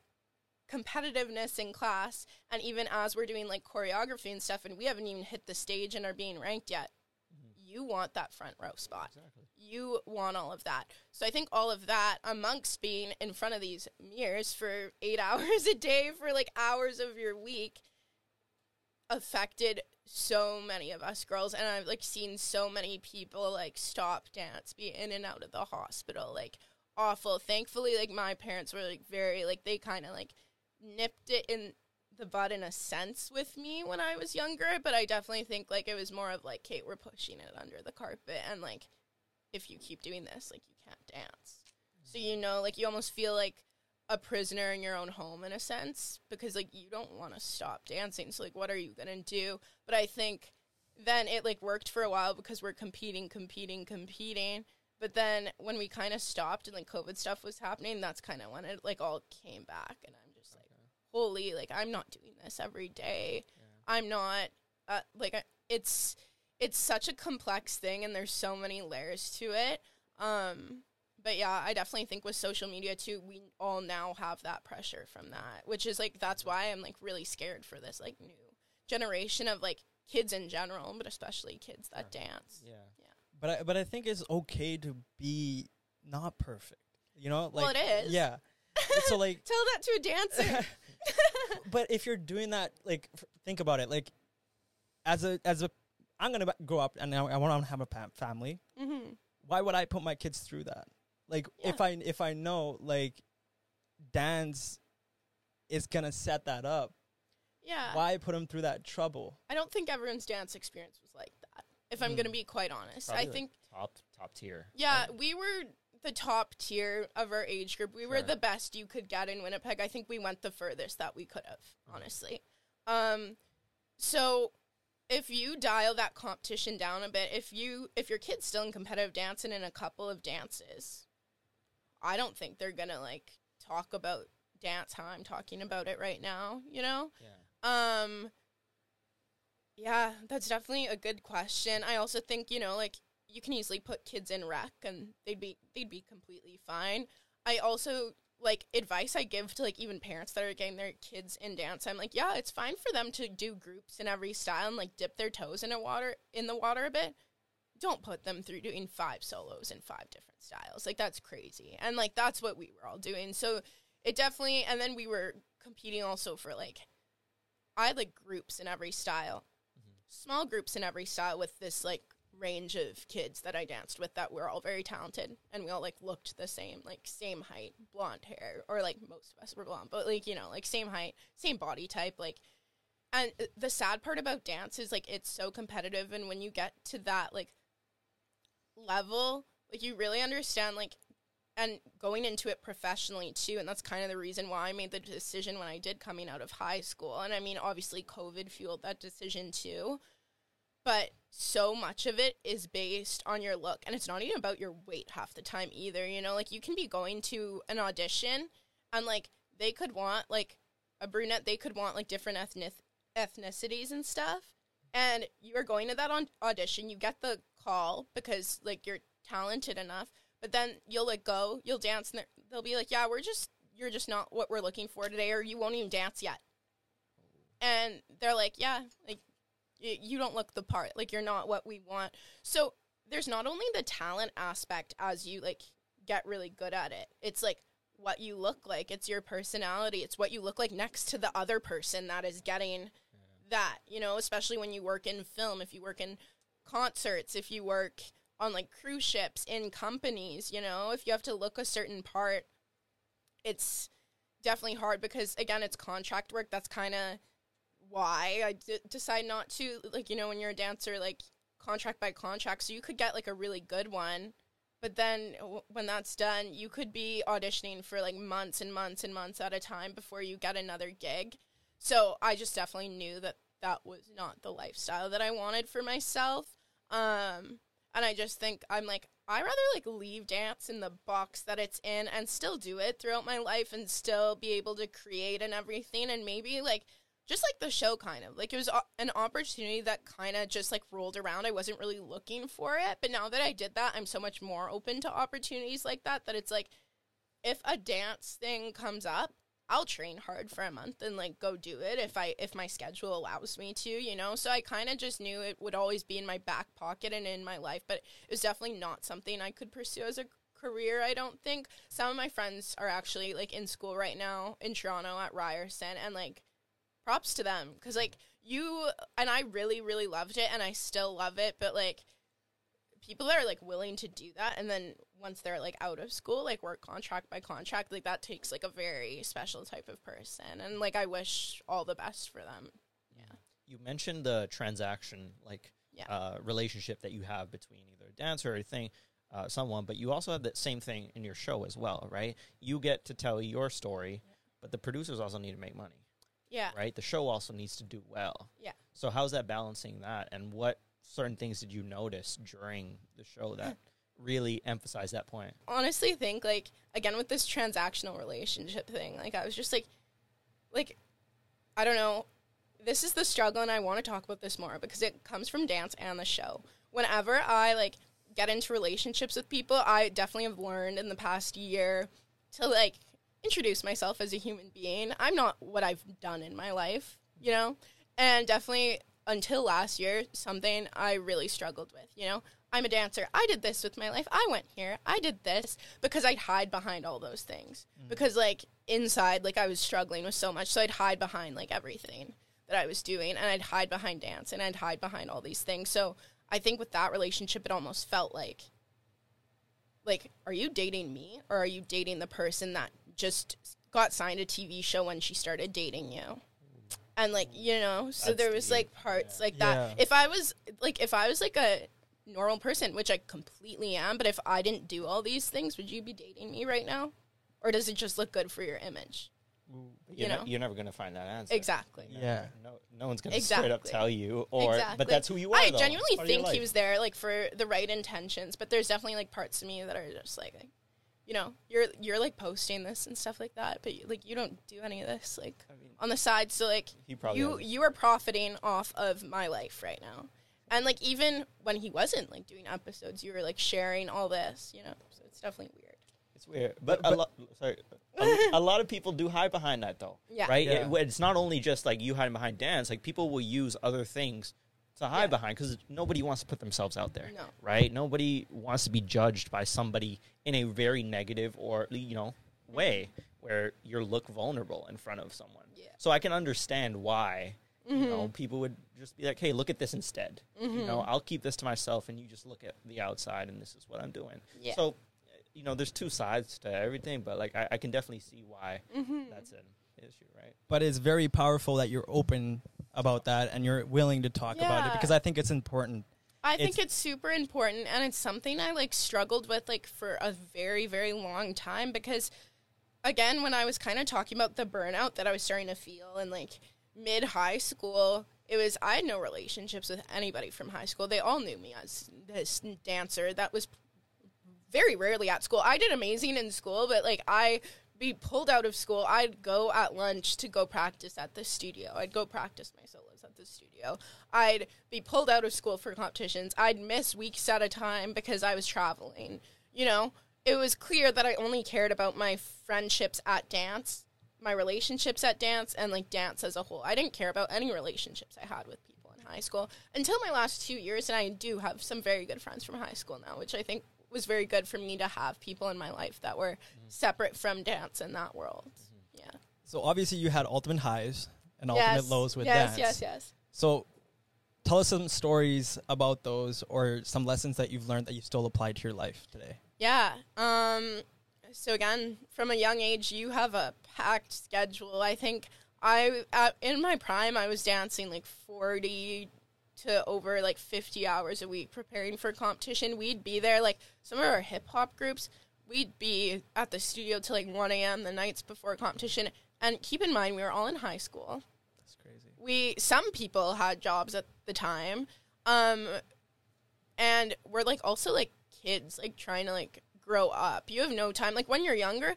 competitiveness in class. And even as we're doing like choreography and stuff and we haven't even hit the stage and are being ranked yet mm-hmm. you want that front row spot. Exactly. you want all of that. So i think all of that amongst being in front of these mirrors for eight hours a day for like hours of your week affected so many of us girls. And i've like seen so many people like stop dance be in and out of the hospital like awful thankfully like my parents were like very like they kind of like nipped it in the bud in a sense with me when I was younger, but I definitely think like it was more of like, Kate, we're pushing it under the carpet, and like, if you keep doing this, like you can't dance. So you know, like you almost feel like a prisoner in your own home in a sense because like you don't want to stop dancing. So like, what are you gonna do? But I think then it like worked for a while because we're competing, competing, competing. But then when we kind of stopped and like COVID stuff was happening, that's kind of when it like all came back, and I'm just like holy like i'm not doing this every day. I'm not uh, like I- it's it's such a complex thing and there's so many layers to it. Um but yeah i definitely think with social media too we all now have that pressure from that which is like that's why i'm like really scared for this like new generation of like kids in general but especially kids that dance. Yeah. But I, but I think it's okay to be not perfect. You know, like Well, it is. Yeah. so like, tell that to a dancer but if you're doing that, like, f- think about it. Like, as a as a, I'm gonna grow up and now I want to have a pa- family. hmm Why would I put my kids through that? Like, if I if I know like, dance is gonna set that up. yeah Why put them through that trouble? i don't think everyone's dance experience was like if i'm Mm. gonna be quite honest Probably, i like, think top top tier. Yeah, we were the top tier of our age group. We were the best you could get in Winnipeg. I think we went the furthest that we could have, Mm-hmm. honestly. Um so if you dial that competition down a bit, if you if your kid's still in competitive dancing in a couple of dances, I don't think they're going to like talk about dance how I'm talking about it right now, you know? yeah. Um yeah, that's definitely a good question. I also think, you know, like you can easily put kids in rec and they'd be they'd be completely fine. I also like advice I give to like even parents that are getting their kids in dance, I'm like, yeah, it's fine for them to do groups in every style and like dip their toes in a water in the water a bit. Don't put them through doing five solos in five different styles. Like that's crazy. And like that's what we were all doing. So it definitely and then we were competing also for like I like groups in every style. Small groups in every style with this like range of kids that I danced with that were all very talented and we all like looked the same, like same height, blonde hair, or like most of us were blonde, but like, you know, like same height, same body type, like and the sad part about dance is like it's so competitive and when you get to that like level, like you really understand like and going into it professionally too and that's kind of the reason why i made the decision when i did coming out of high school. And i mean obviously covid fueled that decision too but so much of it is based on your look and it's not even about your weight half the time either you know? Like you can be going to an audition and like they could want like a brunette they could want like different ethnic ethnicities and stuff and you are going to that on- audition you get the call because like you're talented enough but then you'll like go you'll dance and they'll be like yeah we're just you're just not what we're looking for today or you won't even dance yet. And they're like yeah like y- you don't look the part. Like you're not what we want. So there's not only the talent aspect as you like get really good at it. It's like what you look like. It's your personality. It's what you look like next to the other person that is getting that you know especially when you work in film if you work in concerts if you work on like cruise ships in companies you know? If you have to look a certain part it's definitely hard because again it's contract work. That's kind of why I d- decide not to like you know when you're a dancer like contract by contract. So you could get like a really good one but then w- when that's done you could be auditioning for like months and months and months at a time before you get another gig. So I just definitely knew that that was not the lifestyle that I wanted for myself. Um and I just think I'm like I rather like leave dance in the box that it's in and still do it throughout my life and still be able to create and everything and maybe like just like the show kind of. Like it was an opportunity that kind of just like rolled around. I wasn't really looking for it. But now that i did that i'm so much more open to opportunities like that that it's like if a dance thing comes up i'll train hard for a month and like go do it if i if my schedule allows me to you know? So i kind of just knew it would always be in my back pocket and in my life but it was definitely not something i could pursue as a career i don't think. Some of my friends are actually like in school right now in toronto at ryerson and like props to them because like you and i really really loved it and i still love it but like people that are like willing to do that and then once they're like out of school like work contract by contract like that takes like a very special type of person and like i wish all the best for them Yeah. You mentioned the transaction, like Yeah. uh, relationship that you have between either a dancer or a thing, uh, someone, but you also have that same thing in your show as well, right? You get to tell your story, but the producers also need to make money, yeah right? The show also needs to do well. Yeah. So how's that balancing that, and what certain things did you notice during the show that really emphasize that point? honestly think like again with this transactional relationship thing like i was just like like i don't know this is the struggle and i want to talk about this more because it comes from dance and the show. Whenever i like get into relationships with people i definitely have learned in the past year to like introduce myself as a human being. I'm not what i've done in my life you know? And definitely until last year something i really struggled with you know i'm a dancer. I did this with my life. I went here. I did this because i'd hide behind all those things. Mm. Because like inside like i was struggling with so much. So i'd hide behind like everything that i was doing and i'd hide behind dance and i'd hide behind all these things. So i think with that relationship it almost felt like like are you dating me or are you dating the person that just got signed a tv show when she started dating you? And like you know so That's there was deep. like parts like Yeah. that if i was like if i was like a normal person which i completely am but if i didn't do all these things would you be dating me right now or does it just look good for your image But You you're, know? not, you're never going to find that answer. exactly You're Yeah. No, no one's going to straight up tell you, or exactly but that's who you are. i though. genuinely It's part of your think he was there like for the right intentions but there's definitely like parts of me that are just like you know you're you're like posting this and stuff like that but like you don't do any of this like I mean, on the side so like he probably you has- you are profiting off of my life right now and like even when he wasn't like doing episodes you were like sharing all this you know so it's definitely weird It's weird, but, But- a lot. Sorry, a, a lot of people do hide behind that though. Yeah. Right. Yeah. It- it's not only just like you hiding behind dance. Like people will use other things to hide Yeah. behind because nobody wants to put themselves out there. No. Right. Nobody wants to be judged by somebody in a very negative or you know way mm-hmm. where you look vulnerable in front of someone. Yeah. So I can understand why. You know, people would just be like, "Hey, look at this instead." You know, I'll keep this to myself, and you just look at the outside, and this is what I'm doing. Yeah. So, you know, there's two sides to everything, but like I, I can definitely see why Mm-hmm. that's an issue, right? But it's very powerful that you're open about that and you're willing to talk about it because I think it's important. I think It's- it's super important and it's something I like struggled with like for a very very long time because again when I was kind of talking about the burnout that I was starting to feel and like mid high school it was I had no relationships with anybody from high school. They all knew me as this dancer that was very rarely at school. I did amazing in school but like I be pulled out of school I'd go at lunch to go practice at the studio. I'd go practice my solos at the studio. I'd be pulled out of school for competitions. I'd miss weeks at a time because I was traveling you know? It was clear that I only cared about my friendships at dance my relationships at dance and like dance as a whole I didn't care about any relationships I had with people in high school until my last two years and I do have some very good friends from high school now which I think was very good for me to have people in my life that were separate from dance in that world. Yeah. So obviously you had ultimate highs and ultimate lows with yes, dance. Yes, yes, yes, So tell us some stories about those or some lessons that you've learned that you still apply to your life today. Yeah. Um so again, from a young age you have a packed schedule. I think I at, in my prime I was dancing like 40 to over like 50 hours a week preparing for competition. We'd be there like some of our hip hop groups, we'd be at the studio till like 1 a.m. the nights before competition. And keep in mind, we were all in high school. That's crazy. we some people had jobs at the time um and we're like also like kids like trying to like grow up you have no time like when you're younger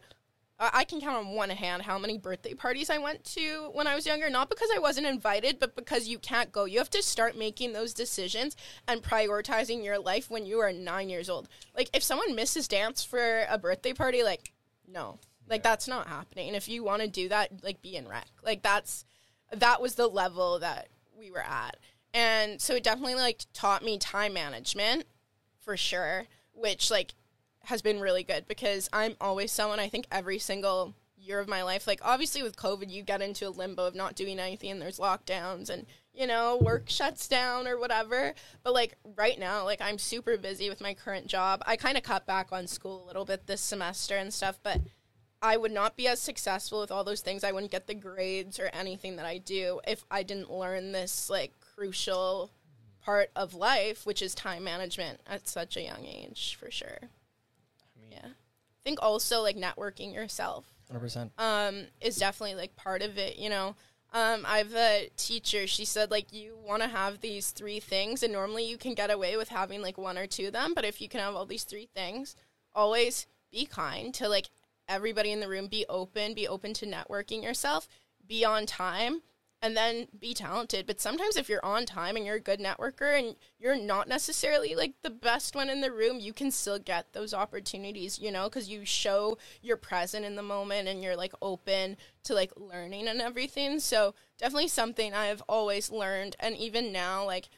I I can count on one hand how many birthday parties I went to when I was younger. Not because I wasn't invited, but because you can't go. You have to start making those decisions and prioritizing your life when you are nine years old. Like, if someone misses dance for a birthday party, like, no. Like, that's not happening. If you want to do that, like, be in rec. Like, that's, that was the level that we were at. And so it definitely, like, taught me time management for sure, which, like, has been really good because I'm always someone I think every single year of my life like obviously with covid you get into a limbo of not doing anything and there's lockdowns and you know work shuts down or whatever. But like right now like I'm super busy with my current job. I kind of cut back on school a little bit this semester and stuff but I would not be as successful with all those things. I wouldn't get the grades or anything that I do if I didn't learn this like crucial part of life which is time management at such a young age for sure I mean, yeah. I think also like networking yourself 100%. um, is definitely like part of it, you know. Um, I have a teacher, she said like you want to have these three things and normally you can get away with having like one or two of them, but if you can have all these three things, always be kind to like everybody in the room, be open, be open to networking yourself, be on time, and then be talented. But sometimes if you're on time and you're a good networker and you're not necessarily like the best one in the room, you can still get those opportunities, you know, because you show you're present in the moment and you're like open to like learning and everything. So definitely something I've always learned. And even now, like,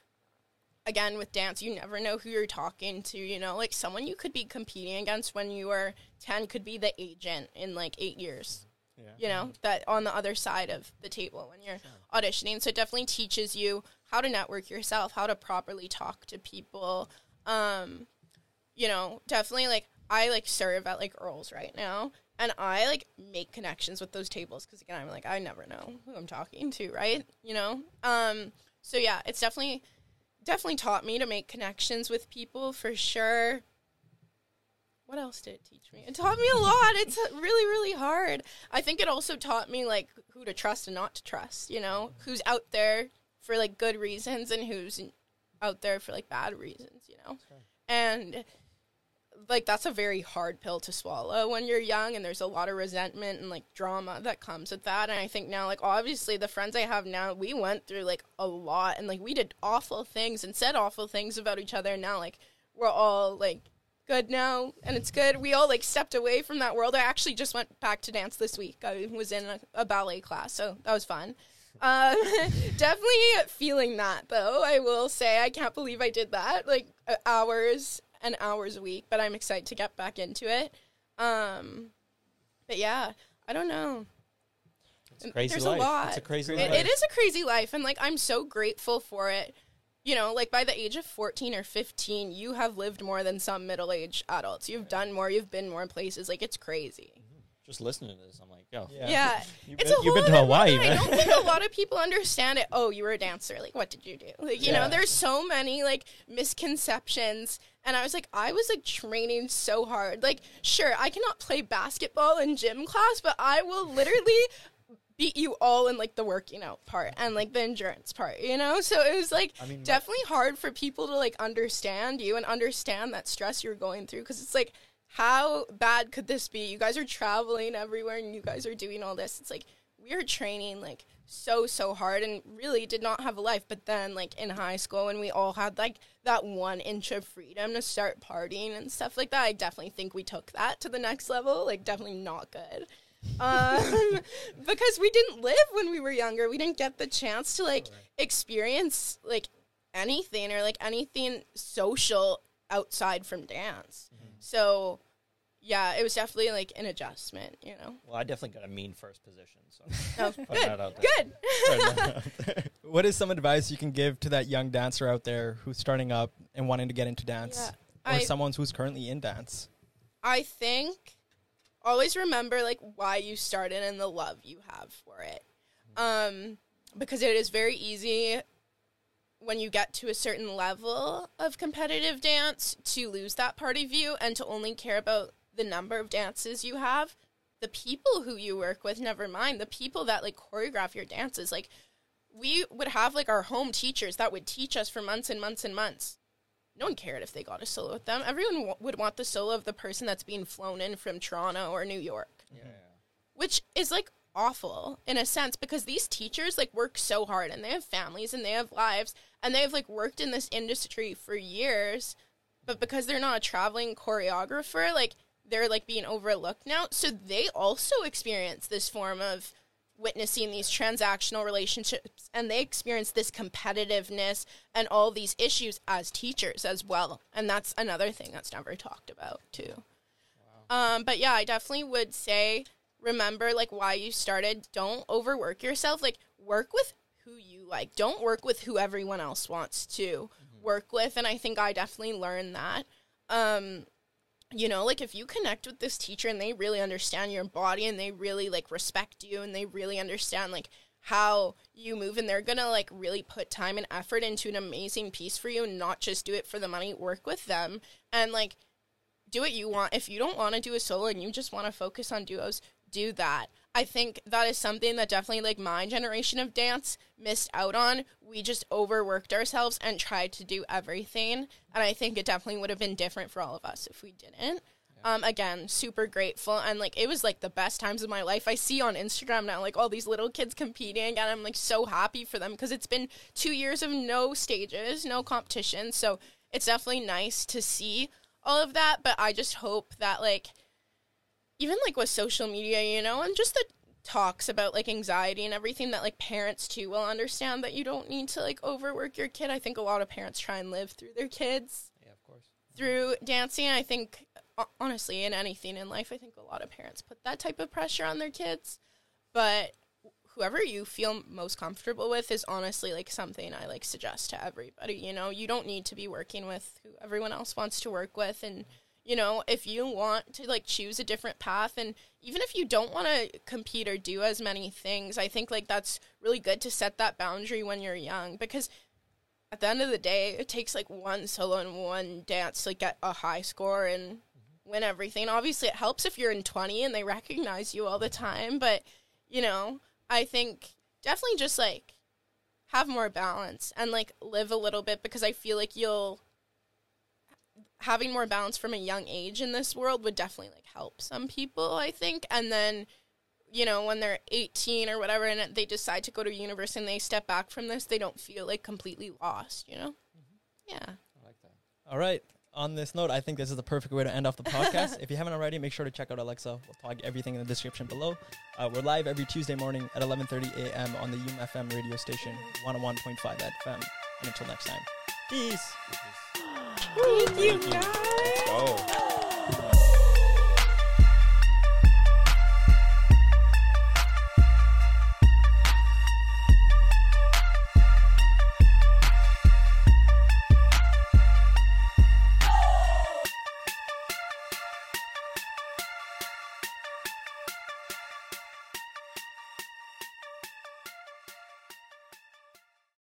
again with dance you never know who you're talking to you know like someone you could be competing against when you are 10 could be the agent in like eight years yeah. you know mm-hmm. that on the other side of the table when you're auditioning. So it definitely teaches you how to network yourself how to properly talk to people. Um you know definitely like i like serve at like earls right now and i like make connections with those tables because again i'm like i never know who i'm talking to right? You know? Um so yeah it's definitely definitely taught me to make connections with people for sure what else did it teach me? It taught me a lot. It's really, really hard. I think it also taught me like who to trust and not to trust. You know, who's out there for like good reasons and who's out there for like bad reasons. You know, and like that's a very hard pill to swallow when you're young and there's a lot of resentment and like drama that comes with that and i think now like obviously the friends i have now we went through like a lot and like we did awful things and said awful things about each other and now like we're all like good now and it's good. We all like stepped away from that world. I actually just went back to dance this week. I was in a, a ballet class, so that was fun. Um, definitely feeling that though. I will say I can't believe I did that like uh, hours and hours a week, but I'm excited to get back into it. Um, but yeah, I don't know. It's a crazy There's life. a lot. It's a crazy It, life. it is a crazy life, and like I'm so grateful for it. You know, like by the age of 14 or 15, you have lived more than some middle aged adults. You've done more, you've been more places. Like, it's crazy. Mm-hmm. Just listening to this, I'm like, yo, Yeah. Yeah. you've It's been, a you've been whole to other Hawaii, world. I don't think a lot of people understand it. Oh, you were a dancer. Like, what did you do? Like, you Yeah. know, there's so many like misconceptions. And I was like, I was like training so hard. Like, sure, I cannot play basketball in gym class, but I will literally beat you all in like the working out part and like the endurance part, you know? So it was like I mean, definitely hard for people to like understand you and understand that stress you're going through because it's like how bad could this be? You guys are traveling everywhere and you guys are doing all this. It's like we are training like so so hard and really did not have a life but then like in high school when we all had like that one inch of freedom to start partying and stuff like that i definitely think we took that to the next level like definitely not good um because we didn't live when we were younger we didn't get the chance to like experience like anything or like anything social outside from dance so yeah it was definitely like an adjustment you know Well, I definitely got a mean first position, so oh, good that out there. good Putting that out there. What is some advice you can give to that young dancer out there who's starting up and wanting to get into dance, Yeah. or I, someone who's currently in dance? I think always remember like why you started and the love you have for it. Um because it is very easy when you get to a certain level of competitive dance to lose that part of you and to only care about the number of dances you have. The people who you work with, never mind, the people that like choreograph your dances, like we would have like our home teachers that would teach us for months and months and months no one cared if they got a solo with them. Everyone w- would want the solo of the person that's being flown in from Toronto or New York, Yeah. which is like awful in a sense because these teachers like work so hard and they have families and they have lives and they've like worked in this industry for years, but because they're not a traveling choreographer, like they're like being overlooked now. So they also experience this form of witnessing these transactional relationships and they experience this competitiveness and all these issues as teachers as well. And that's another thing that's never talked about too. Um, but yeah i definitely would say remember like why you started. Don't overwork yourself. Like work with who you like. Don't work with who everyone else wants to work with. And i think i definitely learned that. Um, you know like if you connect with this teacher and they really understand your body and they really like respect you and they really understand like how you move and they're gonna like really put time and effort into an amazing piece for you and not just do it for the money work with them. And like do what you want. If you don't want to do a solo and you just want to focus on duos do that i think that is something that definitely like my generation of dance missed out on we just overworked ourselves and tried to do everything and i think it definitely would have been different for all of us if we didn't um, again, super grateful and like it was like the best times of my life. I see on Instagram now like all these little kids competing, and I'm like so happy for them because it's been two years of no stages, no competition. So it's definitely nice to see all of that. But I just hope that like even like with social media, you know, and just the talks about like anxiety and everything that like parents too will understand that you don't need to like overwork your kid. I think a lot of parents try and live through their kids Yeah, of course. through dancing. I think uh, honestly in anything in life, I think a lot of parents put that type of pressure on their kids. But whoever you feel most comfortable with is honestly like something I like suggest to everybody. You know, you don't need to be working with who everyone else wants to work with and you know, if you want to like choose a different path and even if you don't want to compete or do as many things, I think like that's really good to set that boundary when you're young because at the end of the day, it takes like one solo and one dance to like, get a high score and mm-hmm. win everything. Obviously, it helps if you're in 20 and they recognize you all the time, but you know, I think definitely just like have more balance and like live a little bit because I feel like you'll having more balance from a young age in this world would definitely like help some people, I think. And then you know, when they're 18 or whatever and they decide to go to university and they step back from this, they don't feel like completely lost, you know? Yeah. I like that. All right. on this note, I think this is the perfect way to end off the podcast. if you haven't already, make sure to check out Alexa. We'll plug everything in the description below. Uh, we're live every Tuesday morning at 11:30 a.m. on the UMFM radio station 101.5 FM. And until next time, peace. Thank you, Thank you. guys. Go.